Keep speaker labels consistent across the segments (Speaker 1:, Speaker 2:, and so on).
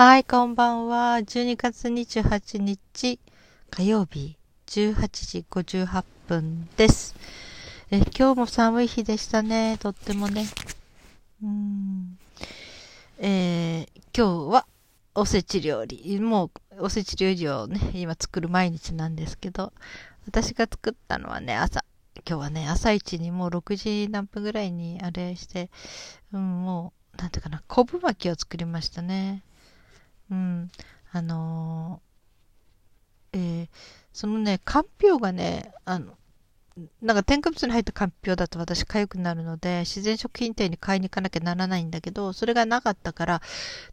Speaker 1: はい、こんばんは。12月28日火曜日18時58分です。え今日も寒い日でしたね。とってもね。うん。えー今日はおせち料理。もうおせち料理をね、今作る毎日なんですけど、私が作ったのはね、朝。今日はね、朝一にもう6時何分ぐらいにあれして、うん、もう、なんていうかな、昆布巻きを作りましたね。うん。あのーえーそのね、かんぴょうがね、あの、なんか添加物に入ったかんぴょうだと私痒くなるので、自然食品店に買いに行かなきゃならないんだけど、それがなかったから、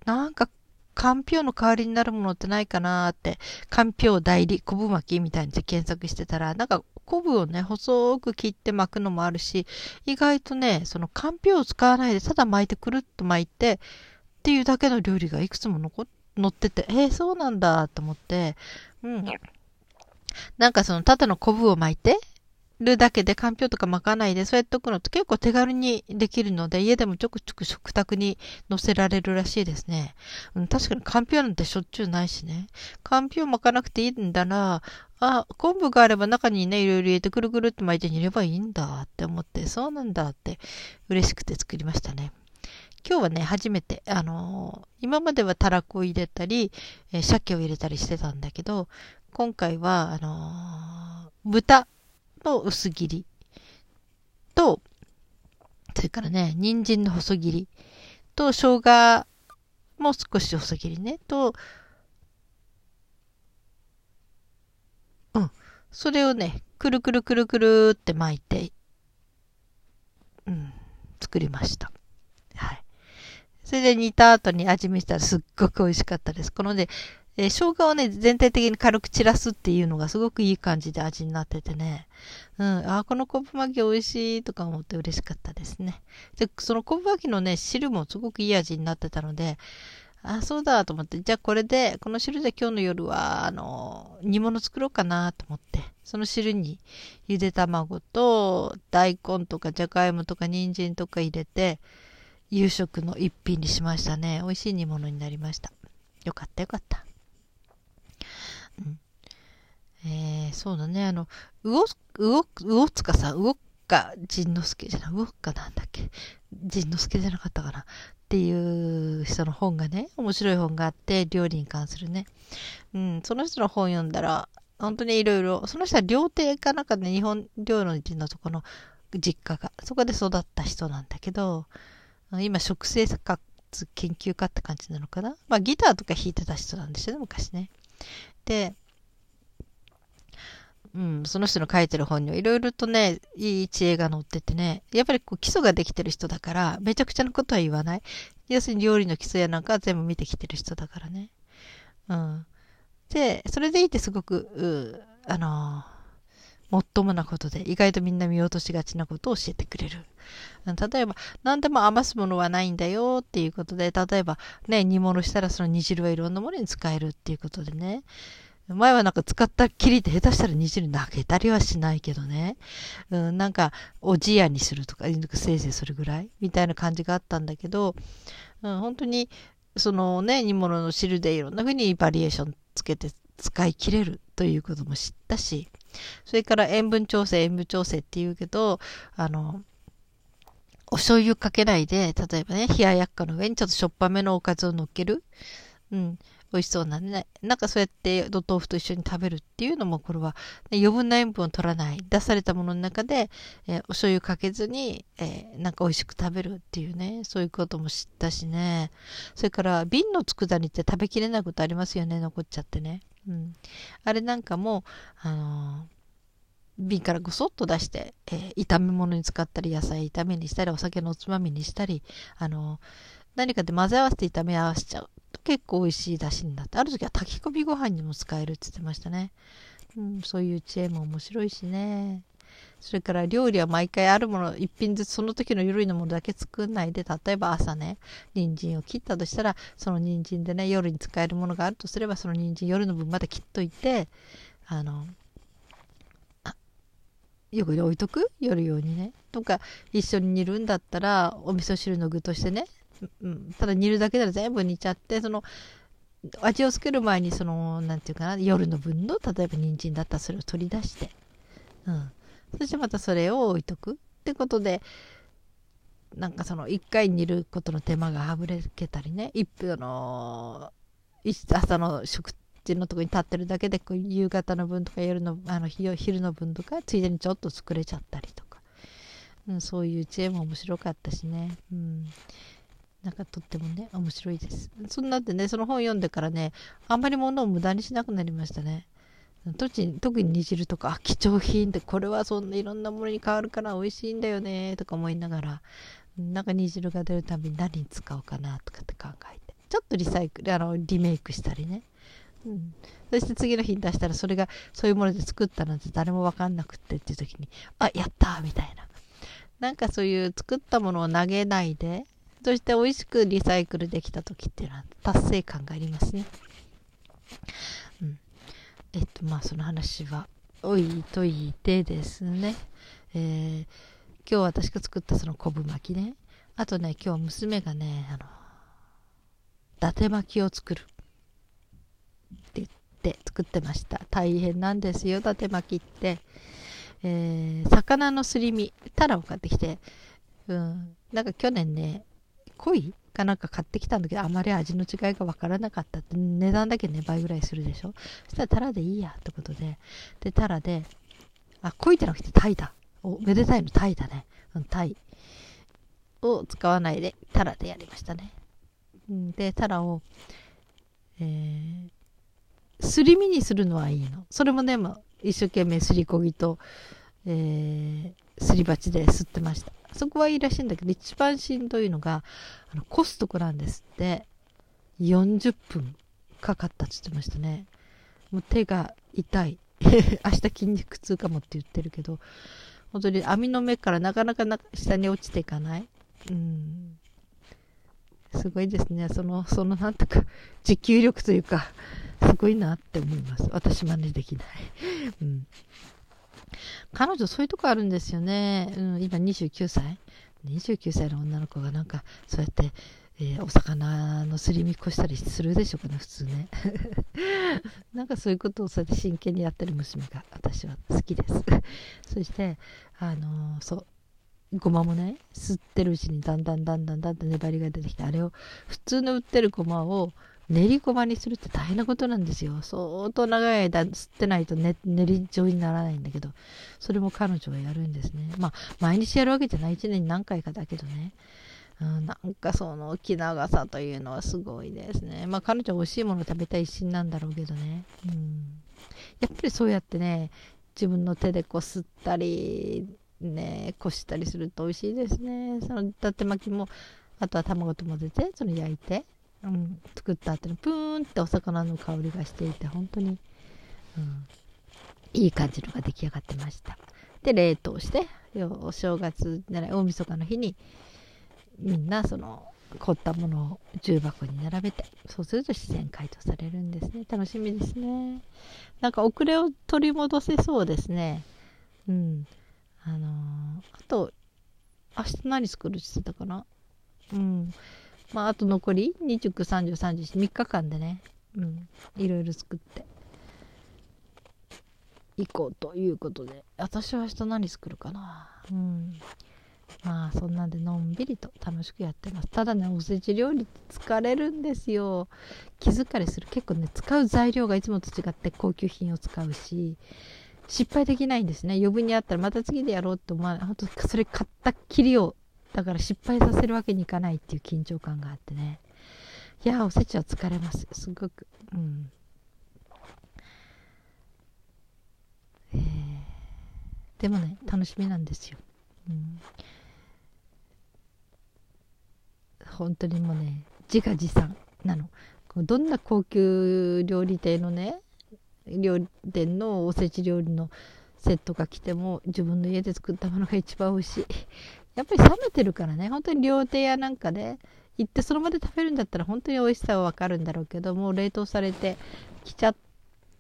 Speaker 1: なんか、かんぴょうの代わりになるものってないかなーって、かんぴょう代理、昆布巻きみたいに検索してたら、なんか昆布をね、細く切って巻くのもあるし、意外とね、そのかんぴょうを使わないで、ただ巻いてくるっと巻いて、っていうだけの料理がいくつも残っ載ってて、えー、そうなんだと思って、うん。なんかその、ただの昆布を巻いてるだけで、かんぴょうとか巻かないで、そうやっておくのって結構手軽にできるので、家でもちょくちょく食卓に載せられるらしいですね。うん、確かにかんぴょうなんてしょっちゅうないしね。かんぴょう巻かなくていいんだな。あ、昆布があれば中にね、いろいろ入れてくるくるって巻いて煮ればいいんだって思って、そうなんだって嬉しくて作りましたね。今日はね、初めて、あのー今まではたらこを入れたり、えー鮭を入れたりしてたんだけど、今回は、あのー豚の薄切りと、それからね、人参の細切りと、生姜も少し細切りね、と、うん、それをね、くるくるくるくるって巻いて、うん、作りました。それで煮た後に味見したらすっごく美味しかったです。このね、えー生姜をね、全体的に軽く散らすっていうのがすごくいい感じで味になっててね。うん、あ、この昆布巻き美味しいとか思って嬉しかったですね。で、その昆布巻きのね、汁もすごくいい味になってたので、あ、そうだと思って、じゃあこれで、この汁で今日の夜は、あの、煮物作ろうかなと思って、その汁にゆで卵と大根とかじゃがいもとか人参とか入れて、夕食の一品にしましたね。美味しい煮物になりました。よかったよかった。うん。えー、そうだね。あの、うお、うお、うおつかさん、うおっか仁之助じゃない、うおっかなんだっけ？仁之助じゃなかったかな？っていう人の本がね、面白い本があって、料理に関するね。うん、その人の本読んだら、本当にいろいろ、その人は料亭かなんかね、日本料理のとこの実家が、そこで育った人なんだけど、今、食生活研究家って感じなのかな？まあ、ギターとか弾いてた人なんですよね、昔ね。で、うん、その人の書いてる本にはいろいろとね、いい知恵が載っててね、やっぱりこう基礎ができてる人だから、めちゃくちゃなことは言わない。要するに料理の基礎やなんか全部見てきてる人だからね。うん。で、それでいてすごく、うあのーもっともなことで、意外とみんな見落としがちなことを教えてくれる。例えば、何でも余すものはないんだよっていうことで、例えば、ね、煮物したらその煮汁はいろんなものに使えるっていうことでね。前はなんか使ったっきりで下手したら煮汁投げたりはしないけどね。うん、なんか、おじやにするとか、せいぜいそれぐらいみたいな感じがあったんだけど、うん、本当に、そのね、煮物の汁でいろんな風にバリエーションつけて使い切れるということも知ったし、それから塩分調整、塩分調整って言うけど、あの、お醤油かけないで、例えばね、冷ややっこの上にちょっとしょっぱめのおかずを乗っける。うん。美味しそうなね。なんかそうやってド豆腐と一緒に食べるっていうのも、これは、ね、余分な塩分を取らない。出されたものの中で、えーお醤油かけずに、えーなんか美味しく食べるっていうね、そういうことも知ったしね。それから、瓶の佃煮って食べきれないことありますよね、残っちゃってね。うん。あれなんかも、あのー瓶からごそっと出して、えー炒め物に使ったり、野菜炒めにしたり、お酒のおつまみにしたり、あの何かで混ぜ合わせて炒め合わせちゃうと結構美味しい出汁になって、ある時は炊き込みご飯にも使えるって言ってましたね。うん、そういう知恵も面白いしね。それから料理は毎回あるもの、一品ずつその時のゆるいのものだけ作んないで、例えば朝ね、人参を切ったとしたら、その人参でね、夜に使えるものがあるとすれば、その人参夜の分まで切っといて、あの、横に置いとく？夜用にね。とか、一緒に煮るんだったら、お味噌汁の具としてね、うん、ただ煮るだけなら全部煮ちゃって、その、味をつける前にそのなんていうかな夜の分の例えば人参だったらそれを取り出して、うん、そしてまたそれを置いとく。ってことでなんかその1回煮ることの手間が省けたりね。一分の朝の食事のとこに立ってるだけでこう夕方の分とか夜のあの昼の分とかついでにちょっと作れちゃったりとか、うん、そういう知恵も面白かったしね、うん、なんかとってもね、面白いです。そんなんでね、その本読んでからね、あんまり物を無駄にしなくなりましたね。特に煮汁とか、貴重品ってこれはそんないろんなものに変わるから美味しいんだよねとか思いながら、なんか煮汁が出るたびに何に使おうかなとかって考えて、ちょっとリサイクル、あの、リメイクしたりね。うん、そして次の日に出したらそれがそういうもので作ったなんて誰もわかんなくってっていう時に、あ、やったみたいな。なんかそういう作ったものを投げないで、そして美味しくリサイクルできた時っていうのは達成感がありますね。うん。えっと、まあその話は置いといてですね。えー、今日私が作ったその昆布巻きね。あとね、今日娘がね、あの、伊達巻きを作る。って作ってました。大変なんですよ、伊達巻きって。えー、魚のすり身、タラを買ってきて、うん、なんか去年ね、鯉かなんか買ってきたんだけど、あまり味の違いがわからなかったって、値段だけね、倍ぐらいするでしょ。そしたらタラでいいやってことで、で、タラで、あ、鯉じゃなくてタイだ。お、めでたいのタイだね。うん、タイを使わないで、タラでやりましたね。で、タラを、えー、すり身にするのはいいの。それもね、も一生懸命すりこぎと、えー、すり鉢ですってました。そこはいいらしいんだけど、一番しんどいのが、あのコストコなんですって。40分かかったって言ってましたね。もう手が痛い。明日筋肉痛かもって言ってるけど、本当に網の目からなかなか下に落ちていかない。うん。すごいですね。その、そのなんとか、持久力というか、すごいなって思います。私真似できない。うん。彼女そういうとこあるんですよね。うん、今29歳 ?29 歳の女の子がなんか、そうやって、えー、お魚のすり身っこしたりするでしょうかね、普通ね。なんかそういうことをそうやって真剣にやってる娘が私は好きです。そして、あのー、そう、ごまもね、吸ってるうちにだんだんだんだんだんだん粘りが出てきて、あれを、普通の売ってるごまを、練りごまにするって大変なことなんですよ。相当長い間吸ってないと、ね、練り状にならないんだけど、それも彼女がやるんですね。まあ、毎日やるわけじゃない。1年に何回かだけどね。うん、なんかその気長さというのはすごいですね。まあ彼女は美味しいもの食べたい一心なんだろうけどね。うん。やっぱりそうやってね、自分の手でこすったり、ね、こしたりすると美味しいですね。その伊達巻きも、あとは卵と混ぜて、その焼いて、うん、作った後のプーンってお魚の香りがしていて本当に、うん、いい感じのが出来上がってました。で冷凍してお正月じゃない大晦日の日にみんなその凝ったものを重箱に並べてそうすると自然解凍されるんですね。楽しみですね。なんか遅れを取り戻せそうですね。うん。あのー、あと明日何作るって言ってたかな？うんまあ、あと残り？29、30、31、3日間でね、うん、いろいろ作って行こうということで、私は明日何作るかな？うん。まあ、そんなんでのんびりと楽しくやってます。ただね、おせち料理疲れるんですよ。気疲れする。結構ね、使う材料がいつもと違って高級品を使うし、失敗できないんですね。余分にあったらまた次でやろうって思わない。本当それ買ったっきりをだから失敗させるわけにいかないっていう緊張感があってね。いやおせちは疲れます。すごく。うん。えー、でもね、楽しみなんですよ。うん。本当にもうね、自画自賛なの。どんな高級料理店のね、料理店のおせち料理のセットが来ても自分の家で作ったものが一番美味しい。やっぱり冷めてるからね、本当に料亭やなんかで行ってその場で食べるんだったら本当に美味しさはわかるんだろうけど、もう冷凍されてきちゃっ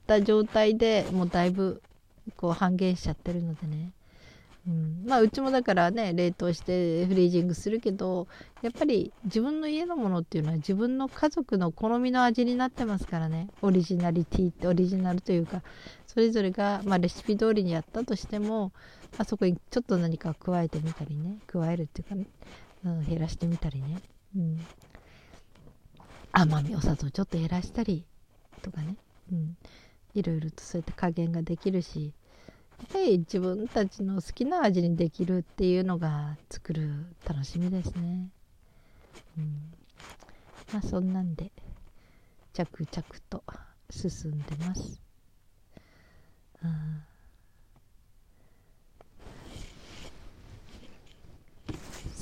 Speaker 1: た状態でもうだいぶこう半減しちゃってるのでね。うん、まあうちもだからね冷凍してフリージングするけどやっぱり自分の家のものっていうのは自分の家族の好みの味になってますからね。オリジナリティってオリジナルというかそれぞれが、まあ、レシピ通りにやったとしてもあそこにちょっと何か加えてみたりね加えるっていうかね、うん、減らしてみたりね、うん、甘みお砂糖ちょっと減らしたりとかね、うん、いろいろとそうやって加減ができるしで自分たちの好きな味にできるっていうのが作る楽しみですね。うん、まあそんなんで着々と進んでます。うん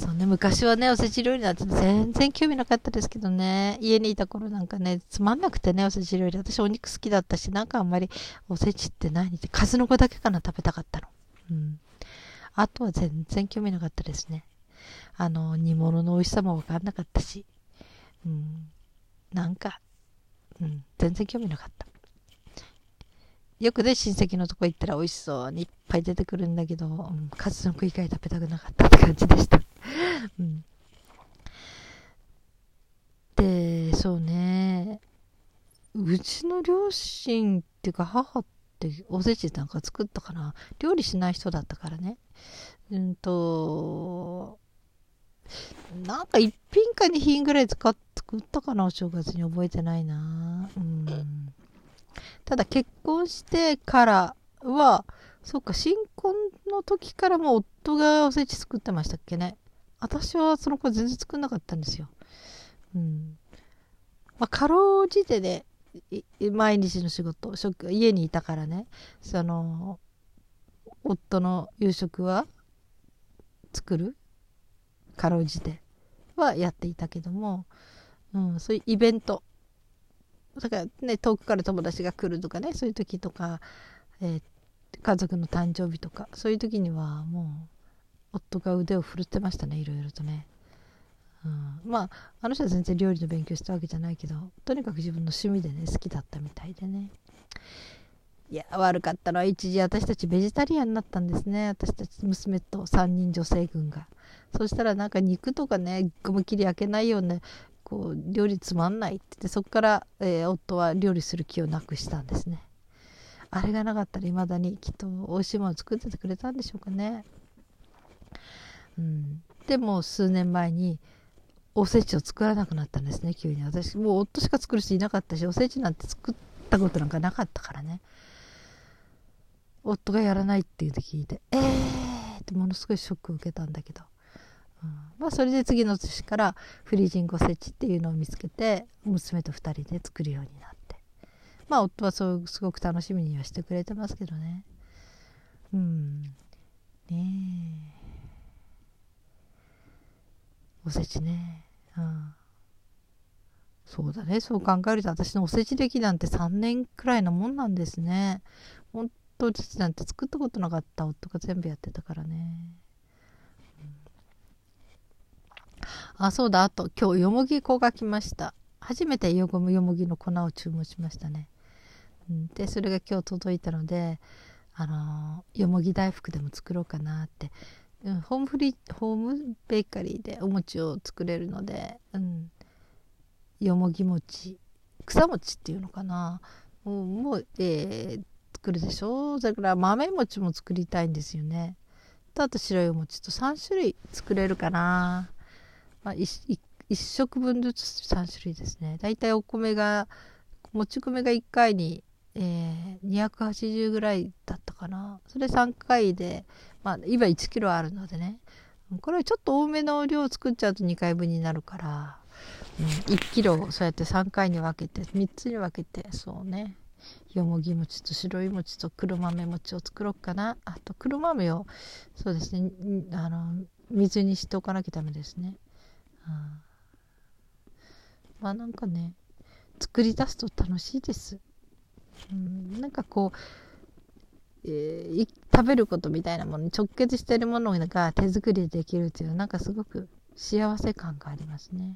Speaker 1: そうね、昔はね、おせち料理なんて全然興味なかったですけどね、家にいた頃なんかね、つまんなくてね、おせち料理。私お肉好きだったし、なんかあんまりおせちって何って数の子だけかな食べたかったの。うん。あとは全然興味なかったですね。あの、煮物の美味しさもわかんなかったし、うん。なんか、うん、全然興味なかった。よくね、親戚のとこ行ったら美味しそうにいっぱい出てくるんだけど、うん、数の子以外食べたくなかったって感じでした。うん、で、そうね、うちの両親っていうか母っておせちなんか作ったかな料理しない人だったからね。うんと、なんか一品か二品ぐらい使っ作ったかなお正月に覚えてないな。うん。ただ結婚してからは、そうか、新婚の時からも夫がおせち作ってましたっけね。私はその子全然作んなかったんですよ。うん。まあ、かろうじてね、毎日の仕事、職、家にいたからね、その、夫の夕食は作る？かろうじてはやっていたけども、うん、そういうイベント、だからね、遠くから友達が来るとかね、そういう時とか、えー、家族の誕生日とか、そういう時にはもう、夫が腕を振るってましたねいろいろとね、うん、まああの人は全然料理の勉強したわけじゃないけどとにかく自分の趣味でね好きだったみたいでね。いや悪かったのは一時私たちベジタリアンになったんですね。私たち娘と3人女性軍が。そしたらなんか肉とかね思いっきり焼けないようなこう料理つまんないって言ってそこから、えー、夫は料理する気をなくしたんですね。あれがなかったら未だにきっと美味しいもの作っててくれたんでしょうかね。うん、でも数年前におせちを作らなくなったんですね急に。私もう夫しか作る人いなかったしおせちなんて作ったことなんかなかったからね。夫がやらないっていうて聞いてえーってものすごいショックを受けたんだけど、うん、まあそれで次の年からフリージングおせちっていうのを見つけて娘と2人で作るようになって。まあ夫はそうすごく楽しみにはしてくれてますけどね。うん。ねえ。おせちね。うん。そうだね。そう考えると私のおせち歴なんて3年くらいのもんなんですね。本当おせちなんて作ったことなかった夫が全部やってたからね。うん、あ、そうだ。あと今日よもぎ粉が来ました。初めてよもぎの粉を注文しましたね。うん、で、それが今日届いたので、あのー、よもぎ大福でも作ろうかなってホームフリホームベーカリーでお餅を作れるので、うん、よもぎ餅。草餅っていうのかな。もうもう、えー、作るでしょ？だから豆餅も作りたいんですよね。とあと白いお餅と3種類作れるかな、まあ、1, 1食分ずつ3種類ですね。だいたいお米がもち米が1回にえー、280ぐらいだったかな。それ3回で、まあ、今1キロあるのでね。これはちょっと多めの量を作っちゃうと2回分になるから、うん、1キロそうやって3回に分けて、3つに分けて、そうね。よもぎ餅と白い餅と黒豆餅を作ろうかな。あと黒豆を、そうですね、あの、水にしておかなきゃダメですね。うん、まあなんかね、作り出すと楽しいです。うん、なんかこう、えー、食べることみたいなものに直結してるものが手作りでできるっていうなんかすごく幸せ感がありますね。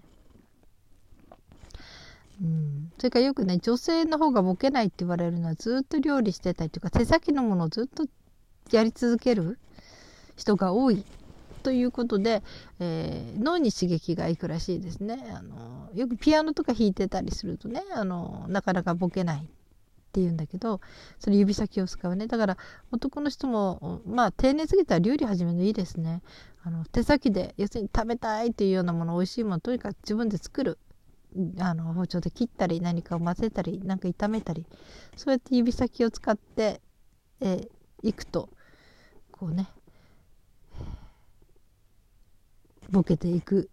Speaker 1: うん、それからよくね女性の方がボケないって言われるのはずっと料理してたりとか手先のものをずっとやり続ける人が多いということで、えー、脳に刺激がいくらしいですね。あのよくピアノとか弾いてたりするとねあのなかなかボケない。って言うんだけどそれ指先を使うね。だから男の人もまあ丁寧すぎたら料理始めるのいいですね。あの手先で要するに食べたいというようなもの美味しいものとにかく自分で作る。あの包丁で切ったり何かを混ぜたり何か炒めたりそうやって指先を使ってい、えー、くとこうねボケていく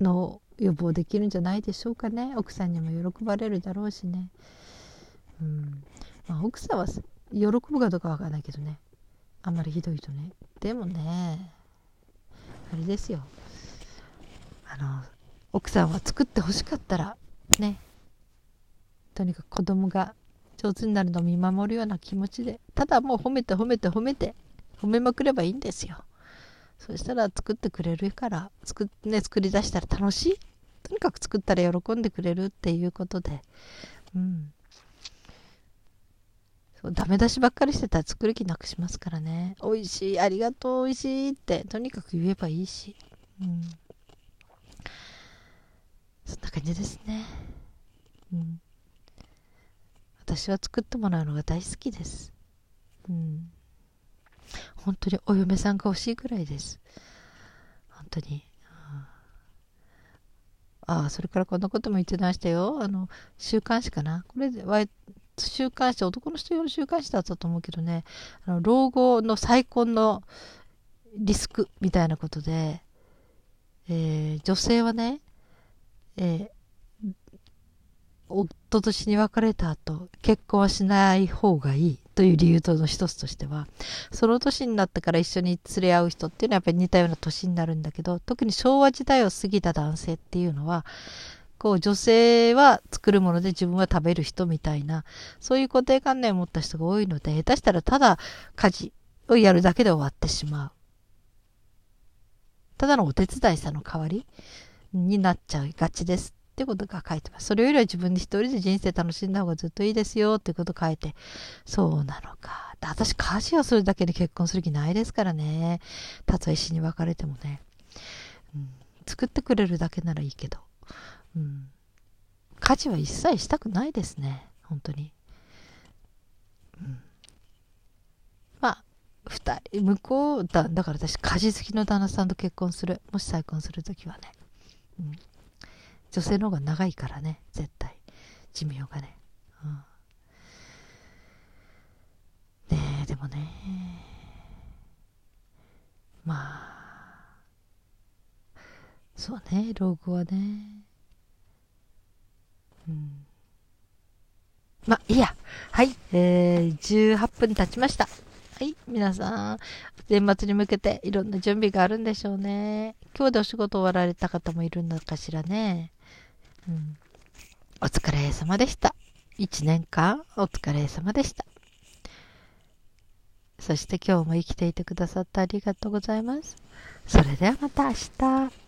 Speaker 1: のを予防できるんじゃないでしょうかね。奥さんにも喜ばれるだろうしね、うん。まあ、奥さんは喜ぶかどうかわからないけどね。あんまりひどいとね。でもねあれですよ。あの奥さんは作ってほしかったらね。とにかく子供が上手になるのを見守るような気持ちで。ただもう褒めて褒めて褒めて褒めまくればいいんですよ。そしたら作ってくれるから作,、ね、作り出したら楽しい。とにかく作ったら喜んでくれるっていうことで。うん。ダメ出しばっかりしてたら作る気なくしますからね。美味しいありがとう美味しいって。とにかく言えばいいし。うん。そんな感じですね。うん。私は作ってもらうのが大好きです。うん。本当にお嫁さんが欲しいぐらいです。本当に。ああ、それからこんなことも言ってましたよ。あの、週刊誌かな。これは、週刊誌、男の人用の週刊誌だったと思うけどね、あの老後の再婚のリスクみたいなことで、えー、女性はね、えー、夫と死に別れた後、結婚はしない方がいい。という理由との一つとしては、その年になってから一緒に連れ合う人っていうのはやっぱり似たような年になるんだけど、特に昭和時代を過ぎた男性っていうのは、こう女性は作るもので自分は食べる人みたいな、そういう固定観念を持った人が多いので、下手したらただ家事をやるだけで終わってしまう。ただのお手伝いさんの代わりになっちゃいがちですってことが書いてます。それよりは自分で一人で人生楽しんだ方がずっといいですよってこと書いて、そうなのか。私、家事をするだけで結婚する気ないですからね。たとえ死に別れてもね。うん、作ってくれるだけならいいけど。うん、家事は一切したくないですね。本当に。うん、まあ、二人、向こうだ、だから私、家事好きの旦那さんと結婚する。もし再婚するときはね。うん。女性の方が長いからね絶対。寿命がね、うん、ねえでもね。まあ。そうね老後はね。まいいやはいえー、18分経ちましたはい、皆さん、年末に向けていろんな準備があるんでしょうね。今日でお仕事終わられた方もいるのかしらね。うん、お疲れ様でした。一年間お疲れ様でした。そして今日も生きていてくださってありがとうございます。それではまた明日。